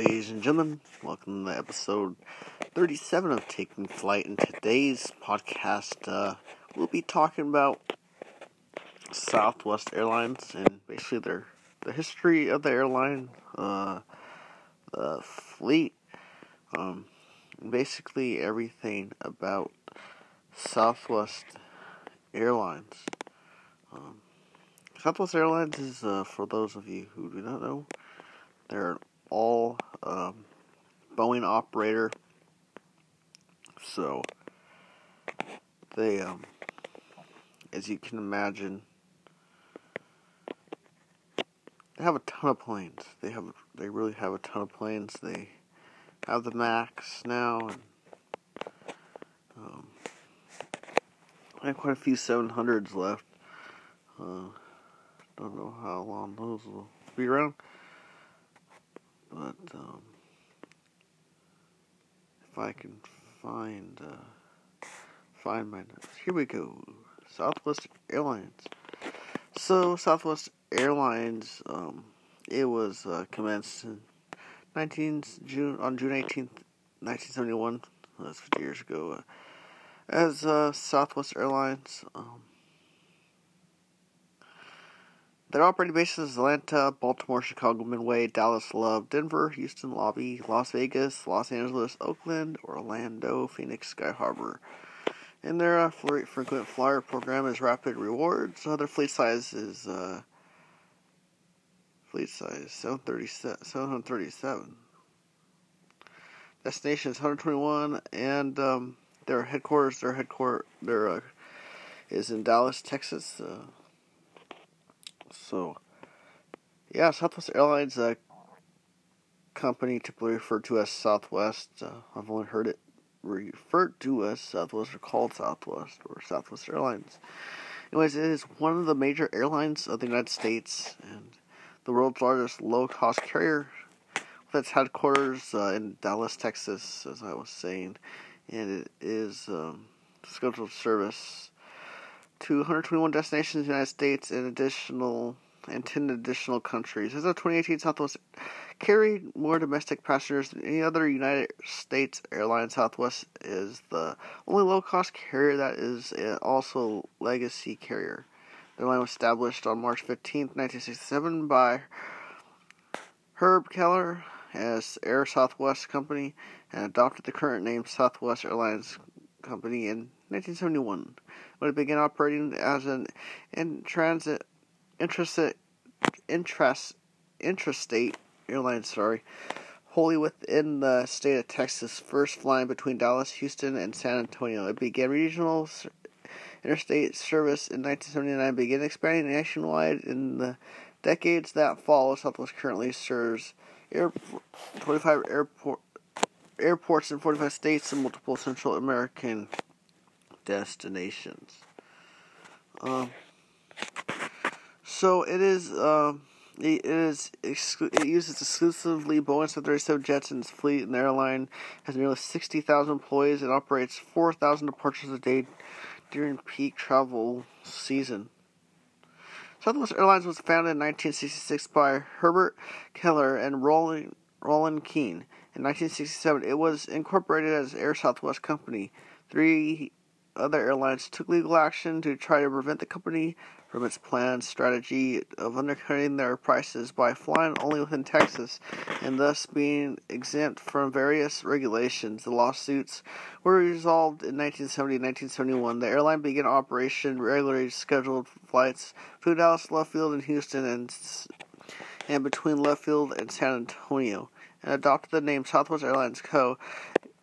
Ladies and gentlemen, welcome to episode 37 of Taking Flight. In today's podcast, uh, we'll be talking about Southwest Airlines and basically their the history of the airline, uh, the fleet, um, basically everything about Southwest Airlines. Um, Southwest Airlines is, uh, for those of you who do not know, they're all um, Boeing operator. So they, um, as you can imagine, they have a ton of planes. They have, they really have a ton of planes. They have the Max now, and um, I have quite a few 700s left. Uh, don't know how long those will be around. But um, if I can find uh, find my notes, here we go. Southwest Airlines. So Southwest Airlines, um, it was uh, commenced in 19 June on June 18th, 1971. That's 50 years ago. Uh, as uh, Southwest Airlines. Um, their operating bases Atlanta, Baltimore, Chicago, Midway, Dallas, Love, Denver, Houston, Hobby, Las Vegas, Los Angeles, Oakland, Orlando, Phoenix, Sky Harbor. And their uh, frequent flyer program is Rapid Rewards. Their fleet size is uh, fleet size 737. Destination is 121, and um, their headquarters, their headquarters, their uh, is in Dallas, Texas. Uh, so, yeah, Southwest Airlines, a company typically referred to as Southwest. Uh, I've only heard it referred to as Southwest or called Southwest or Southwest Airlines. Anyways, it is one of the major airlines of the United States and the world's largest low cost carrier with its headquarters uh, in Dallas, Texas, as I was saying. And it is um, scheduled service to 121 destinations in the United States and additional and 10 additional countries. As of 2018, Southwest carried more domestic passengers than any other United States airline. Southwest is the only low-cost carrier that is also a legacy carrier. The airline was established on March 15, 1967 by Herb Keller as Air Southwest Company and adopted the current name Southwest Airlines Company in 1971 when it began operating as an in transit intrastate interest intrastate airline sorry wholly within the state of Texas first flying between Dallas, Houston and San Antonio. It began regional interstate service in 1979 began expanding nationwide in the decades that follow. Southwest currently serves air, 25 airport airports in 45 states and multiple Central American destinations. Um, so it is. Um, it is exclu- it uses exclusively Boeing 737 jets in its fleet, and the airline has nearly 60,000 employees and operates 4,000 departures a day during peak travel season. Southwest Airlines was founded in 1966 by Herbert Keller and Roland, Roland Keene. In 1967, it was incorporated as Air Southwest Company. Three other airlines took legal action to try to prevent the company from its planned strategy of undercutting their prices by flying only within Texas and thus being exempt from various regulations. The lawsuits were resolved in 1970 and 1971. The airline began operation regularly scheduled flights to Dallas, Love Field, and Houston, and and between Love Field and San Antonio, and adopted the name Southwest Airlines Co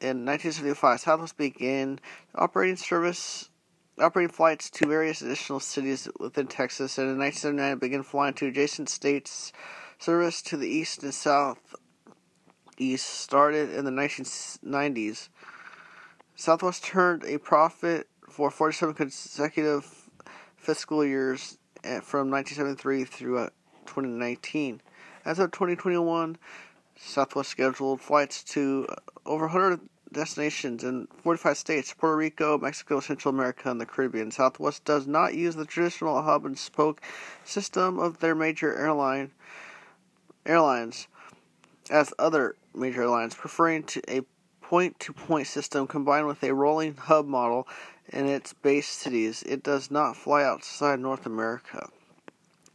in 1975, Southwest began operating service, operating flights to various additional cities within Texas, and in 1979 began flying to adjacent states. Service to the east and south east started in the 1990s. Southwest turned a profit for 47 consecutive fiscal years eh, from 1973 through 2019. As of 2021, Southwest scheduled flights to uh, over 100 destinations in 45 states Puerto Rico, Mexico, Central America, and the Caribbean. Southwest does not use the traditional hub and spoke system of their major airline airlines as other major airlines, preferring to a point-to-point system combined with a rolling hub model in its base cities. It does not fly outside North America.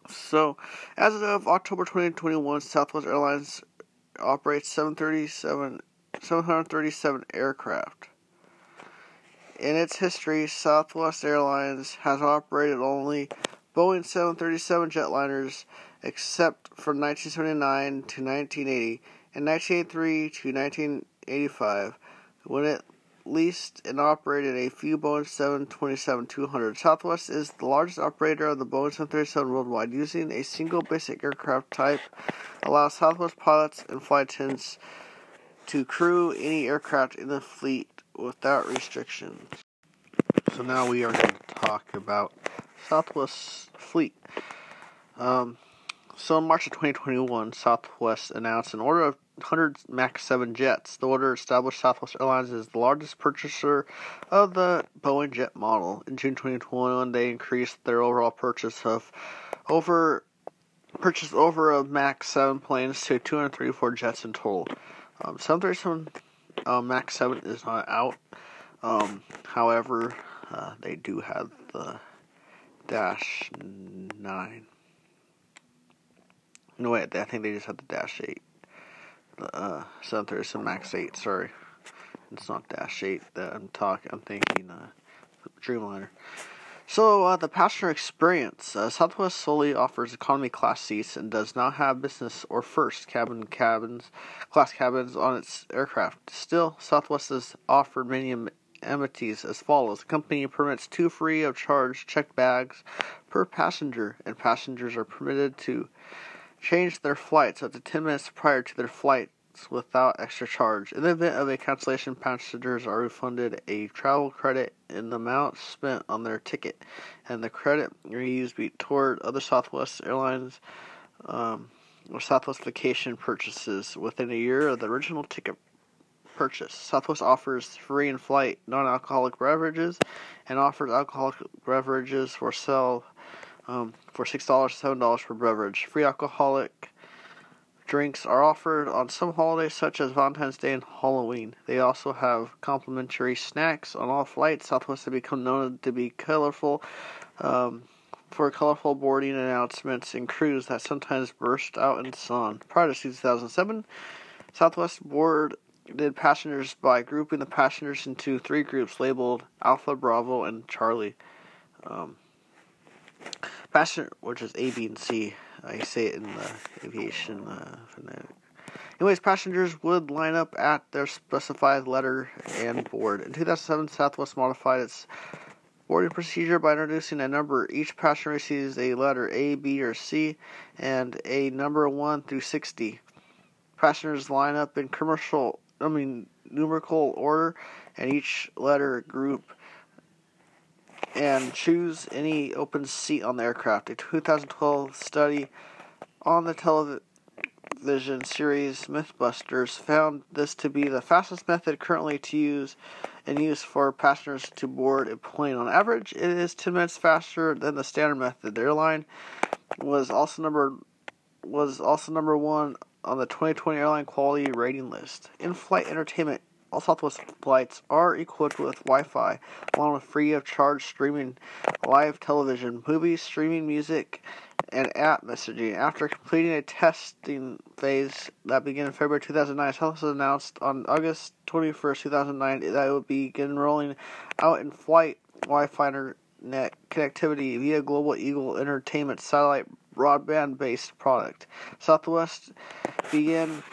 So, as of October 2021, Southwest Airlines operates 737, 737 aircraft. In its history, Southwest Airlines has operated only Boeing 737 jetliners except from 1979 to 1980 and 1983 to 1985 when it leased and operated a few Boeing 727-200. Southwest is the largest operator of the Boeing 737 worldwide. Using a single basic aircraft type allows Southwest pilots and flight attendants to crew any aircraft in the fleet without restrictions. So now we are going to talk about Southwest fleet. Um, so in March of 2021, Southwest announced an order of 100 MAX 7 jets. The order established Southwest Airlines as the largest purchaser of the Boeing jet model. In June 2021, they increased their overall purchase of over purchased over a MAX 7 planes to 234 jets in total. Um, 737 uh, MAX 7 is not out. Um, however, uh, they do have the Dash 9. No, wait, I think they just have the Dash 8. The uh, 737 MAX 8, sorry. It's not Dash 8 that I'm talking, I'm thinking uh, Dreamliner. So, uh, the passenger experience. Uh, Southwest solely offers economy class seats and does not have business or first cabin cabins, class cabins on its aircraft. Still, Southwest has offered many amenities as follows. The company permits two free of charge checked bags per passenger, and passengers are permitted to change their flights up to 10 minutes prior to their flights without extra charge. In the event of a cancellation, passengers are refunded a travel credit in the amount spent on their ticket, and the credit reused be toward other Southwest Airlines um, or Southwest vacation purchases within a year of the original ticket purchase. Southwest offers free in flight non alcoholic beverages and offers alcoholic beverages for sale um, for $6 $7 per beverage. Free alcoholic drinks are offered on some holidays such as Valentine's Day and Halloween. They also have complimentary snacks on all flights. Southwest has become known to be colorful um, for colorful boarding announcements and crews that sometimes burst out in song. Prior to 2007, Southwest board did passengers by grouping the passengers into three groups labeled Alpha, Bravo, and Charlie. Um, passenger, which is A, B, and C. I say it in the aviation uh, phonetic. Anyways, passengers would line up at their specified letter and board. In 2007, Southwest modified its boarding procedure by introducing a number. Each passenger receives a letter A, B, or C, and a number 1 through 60. Passengers line up in commercial I mean numerical order, and each letter group and choose any open seat on the aircraft. A 2012 study on the television series Mythbusters found this to be the fastest method currently to use and use for passengers to board a plane. On average, it is 10 minutes faster than the standard method. The airline was also number was also number one on the 2020 airline quality rating list. In-flight entertainment. All Southwest flights are equipped with Wi-Fi, along with free of charge streaming live television, movies, streaming music, and app messaging. After completing a testing phase that began in February 2009, Southwest announced on August 21st, 2009, that it would begin rolling out in-flight Wi-Fi internet connectivity via Global Eagle Entertainment satellite broadband based product. Southwest began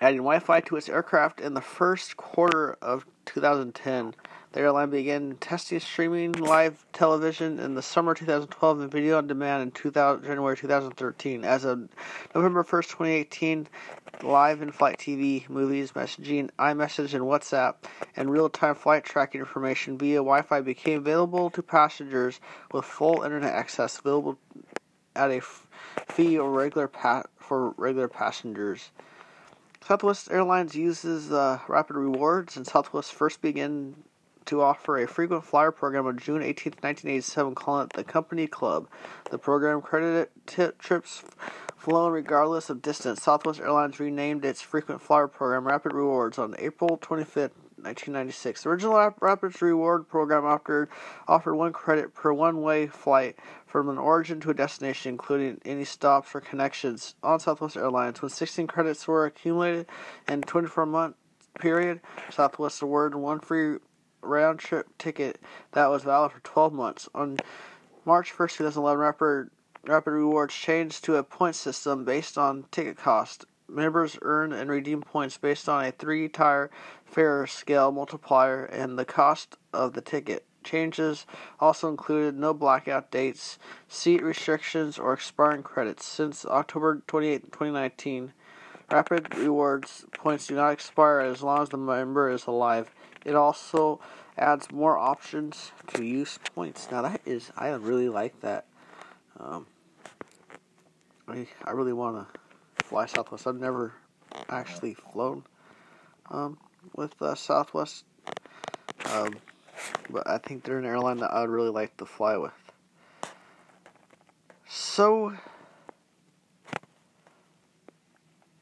adding Wi Fi to its aircraft in the first quarter of 2010. The airline began testing streaming live television in the summer 2012 and video on demand in 2000, January 2013. As of November 1st, 2018, live in flight TV, movies, messaging, iMessage, and WhatsApp, and real time flight tracking information via Wi Fi became available to passengers with full internet access available at a fee or regular pa- for regular passengers. Southwest Airlines uses uh, Rapid Rewards, and Southwest first began to offer a frequent flyer program on June 18, 1987, calling it the Company Club. The program credited t- trips flown regardless of distance. Southwest Airlines renamed its frequent flyer program Rapid Rewards on April 25th, 1996. The original Rapid Reward program offered, offered one credit per one way flight from an origin to a destination, including any stops or connections on Southwest Airlines. When 16 credits were accumulated in a 24 month period, Southwest awarded one free round trip ticket that was valid for 12 months. On March 1st, 2011, Rapid, Rapid Rewards changed to a point system based on ticket cost. Members earn and redeem points based on a three tier fare scale multiplier and the cost of the ticket. Changes also included no blackout dates, seat restrictions, or expiring credits. Since October 28, 2019, Rapid Rewards points do not expire as long as the member is alive. It also adds more options to use points. Now that is, I really like that. Um, I I really want to fly Southwest. I've never actually flown um, with uh, Southwest, um, but I think they're an airline that I would really like to fly with. So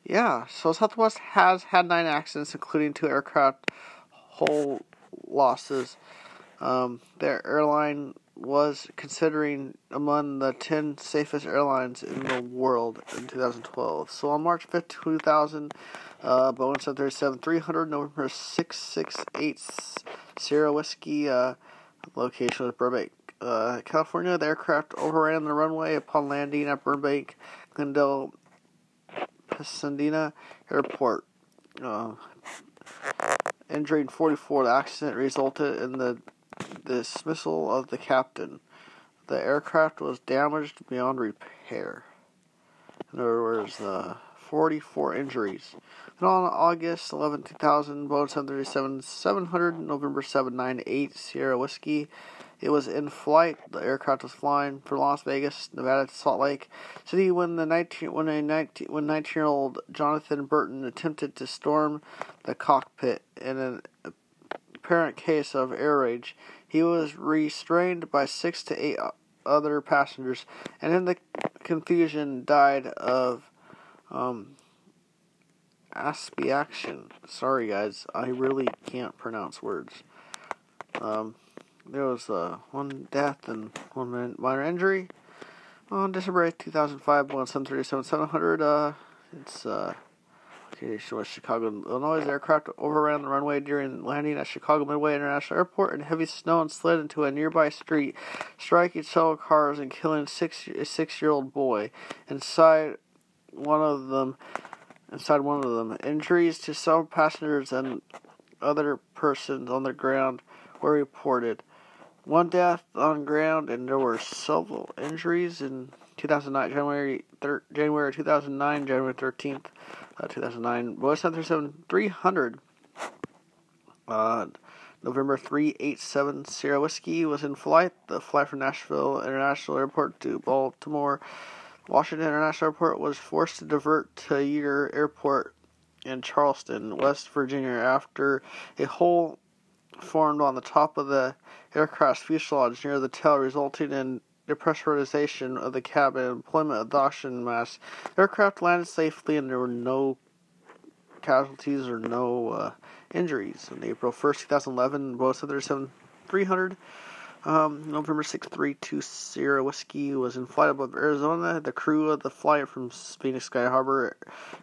Yeah, so Southwest has had nine accidents, including two aircraft hull losses. Um, their airline was considering among the 10 safest airlines in the world in 2012. So on March 5th, 2000, uh, Boeing 737-300, November 668 Sierra Whiskey, uh, location was Burbank, uh, California. The aircraft overran the runway upon landing at Burbank, Glendale Pasadena Airport. Uh, injuring 44, the accident resulted in the dismissal of the captain. The aircraft was damaged beyond repair. In other words, uh, 44 injuries. Then on August 11, 2000, Boeing 737 700, November 798, Sierra Whiskey it was in flight. The aircraft was flying from Las Vegas, Nevada to Salt Lake City when the 19 when a 19 when 19 year old Jonathan Burton attempted to storm the cockpit in an apparent case of air rage. He was restrained by six to eight other passengers, and in the confusion died of um, aspiration. Sorry, guys, I really can't pronounce words. Um, there was uh, one death and one minor injury on December 8, 2005, Boeing 737-700. Uh, it's uh, was Chicago, Illinois. Aircraft overran the runway during landing at Chicago Midway International Airport, and heavy snow and slid into a nearby street, striking several cars and killing six a six-year-old boy. Inside one of them, inside one of them, injuries to several passengers and other persons on the ground were reported. One death on ground, and there were several injuries in 2009, January thir- January 2009, January 13th, uh, 2009. Boeing 737 300, uh, November 387 Sierra Whiskey was in flight. The flight from Nashville International Airport to Baltimore Washington International Airport was forced to divert to Yeager Airport in Charleston, West Virginia, after a hole formed on the top of the aircraft's fuselage near the tail, resulting in depressurization of the cabin and employment of the oxygen mask. Aircraft landed safely and there were no casualties or no uh, injuries. On April 1st, 2011, Boeing 737 300 um, November 632 Sierra Whiskey was in flight above Arizona. The crew of the flight from Phoenix Sky Harbor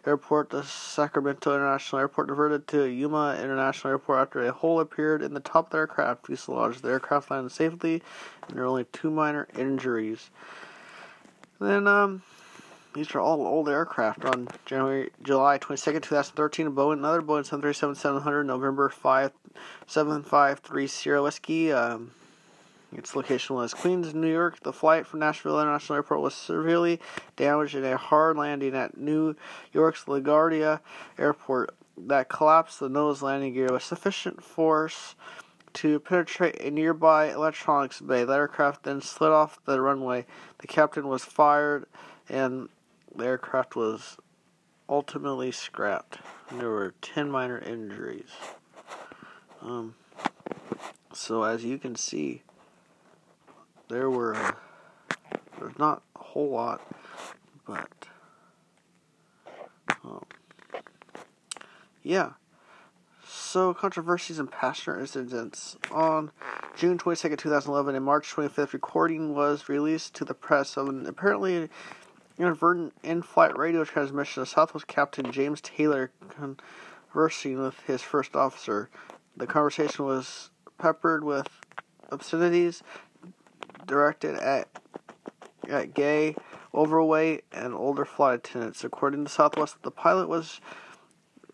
Airport to Sacramento International Airport diverted to Yuma International Airport after a hole appeared in the top of the aircraft fuselage. The aircraft landed safely, and there were only two minor injuries. Then, um, these are all old aircraft. On January, July 22nd, 2013, a Boeing, another Boeing 737-700, November 5, 753 Sierra Whiskey, um, its location was Queens, New York. The flight from Nashville International Airport was severely damaged in a hard landing at New York's LaGuardia Airport that collapsed the nose landing gear with sufficient force to penetrate a nearby electronics bay. The aircraft then slid off the runway. The captain was fired, and the aircraft was ultimately scrapped. There were 10 minor injuries. Um, so, as you can see, there were uh, there's not a whole lot, but um, yeah. So controversies and passenger incidents on June 22nd, 2011, and March 25th, recording was released to the press of an apparently inadvertent in-flight radio transmission of Southwest Captain James Taylor conversing with his first officer. The conversation was peppered with obscenities, directed at, at gay, overweight, and older flight attendants. According to Southwest, the pilot was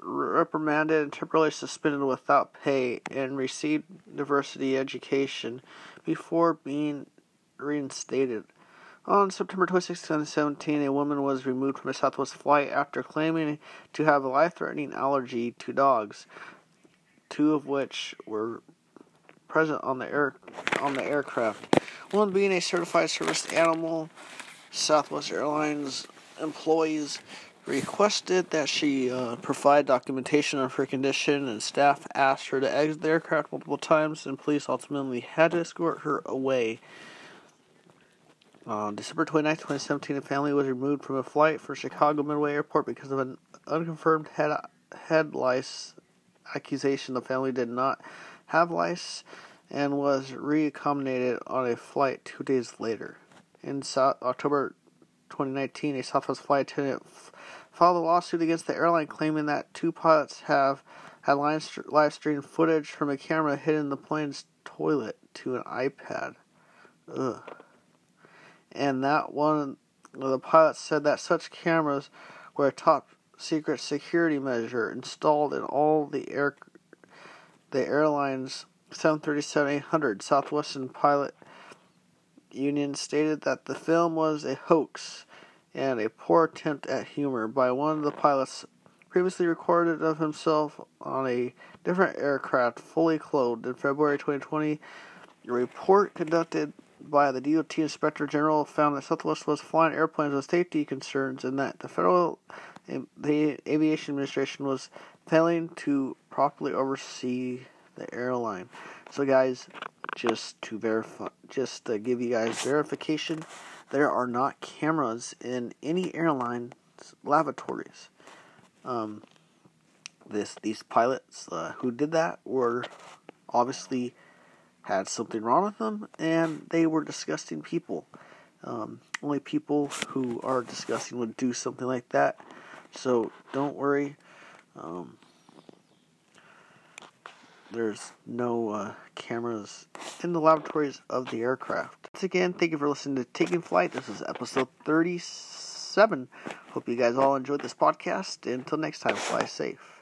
reprimanded and temporarily suspended without pay and received diversity education before being reinstated. On September 26, 2017, a woman was removed from a Southwest flight after claiming to have a life threatening allergy to dogs, two of which were present on the air on the aircraft. One being a certified service animal, Southwest Airlines employees requested that she uh, provide documentation of her condition, and staff asked her to exit the aircraft multiple times, and police ultimately had to escort her away. On December 29, 2017, a family was removed from a flight for Chicago Midway Airport because of an unconfirmed head, head lice accusation. The family did not have lice and was reaccommodated on a flight two days later. In October 2019, a Southwest flight attendant filed a lawsuit against the airline claiming that two pilots have had live streamed footage from a camera hidden in the plane's toilet to an iPad. Ugh. And that one of the pilots said that such cameras were a top secret security measure installed in all the air the airline's 737-800 Southwestern Pilot Union stated that the film was a hoax and a poor attempt at humor by one of the pilots previously recorded of himself on a different aircraft fully clothed in February 2020. A report conducted by the DOT Inspector General found that Southwest was flying airplanes with safety concerns and that the Federal the Aviation Administration was failing to properly oversee the airline. So guys, just to verify just to give you guys verification there are not cameras in any airline lavatories. Um, this these pilots uh, who did that were obviously had something wrong with them, and they were disgusting people. Um, only people who are disgusting would do something like that. So don't worry. Um, there's no uh, cameras in the laboratories of the aircraft. Once again, thank you for listening to Taking Flight. This is episode 37. Hope you guys all enjoyed this podcast. Until next time, fly safe.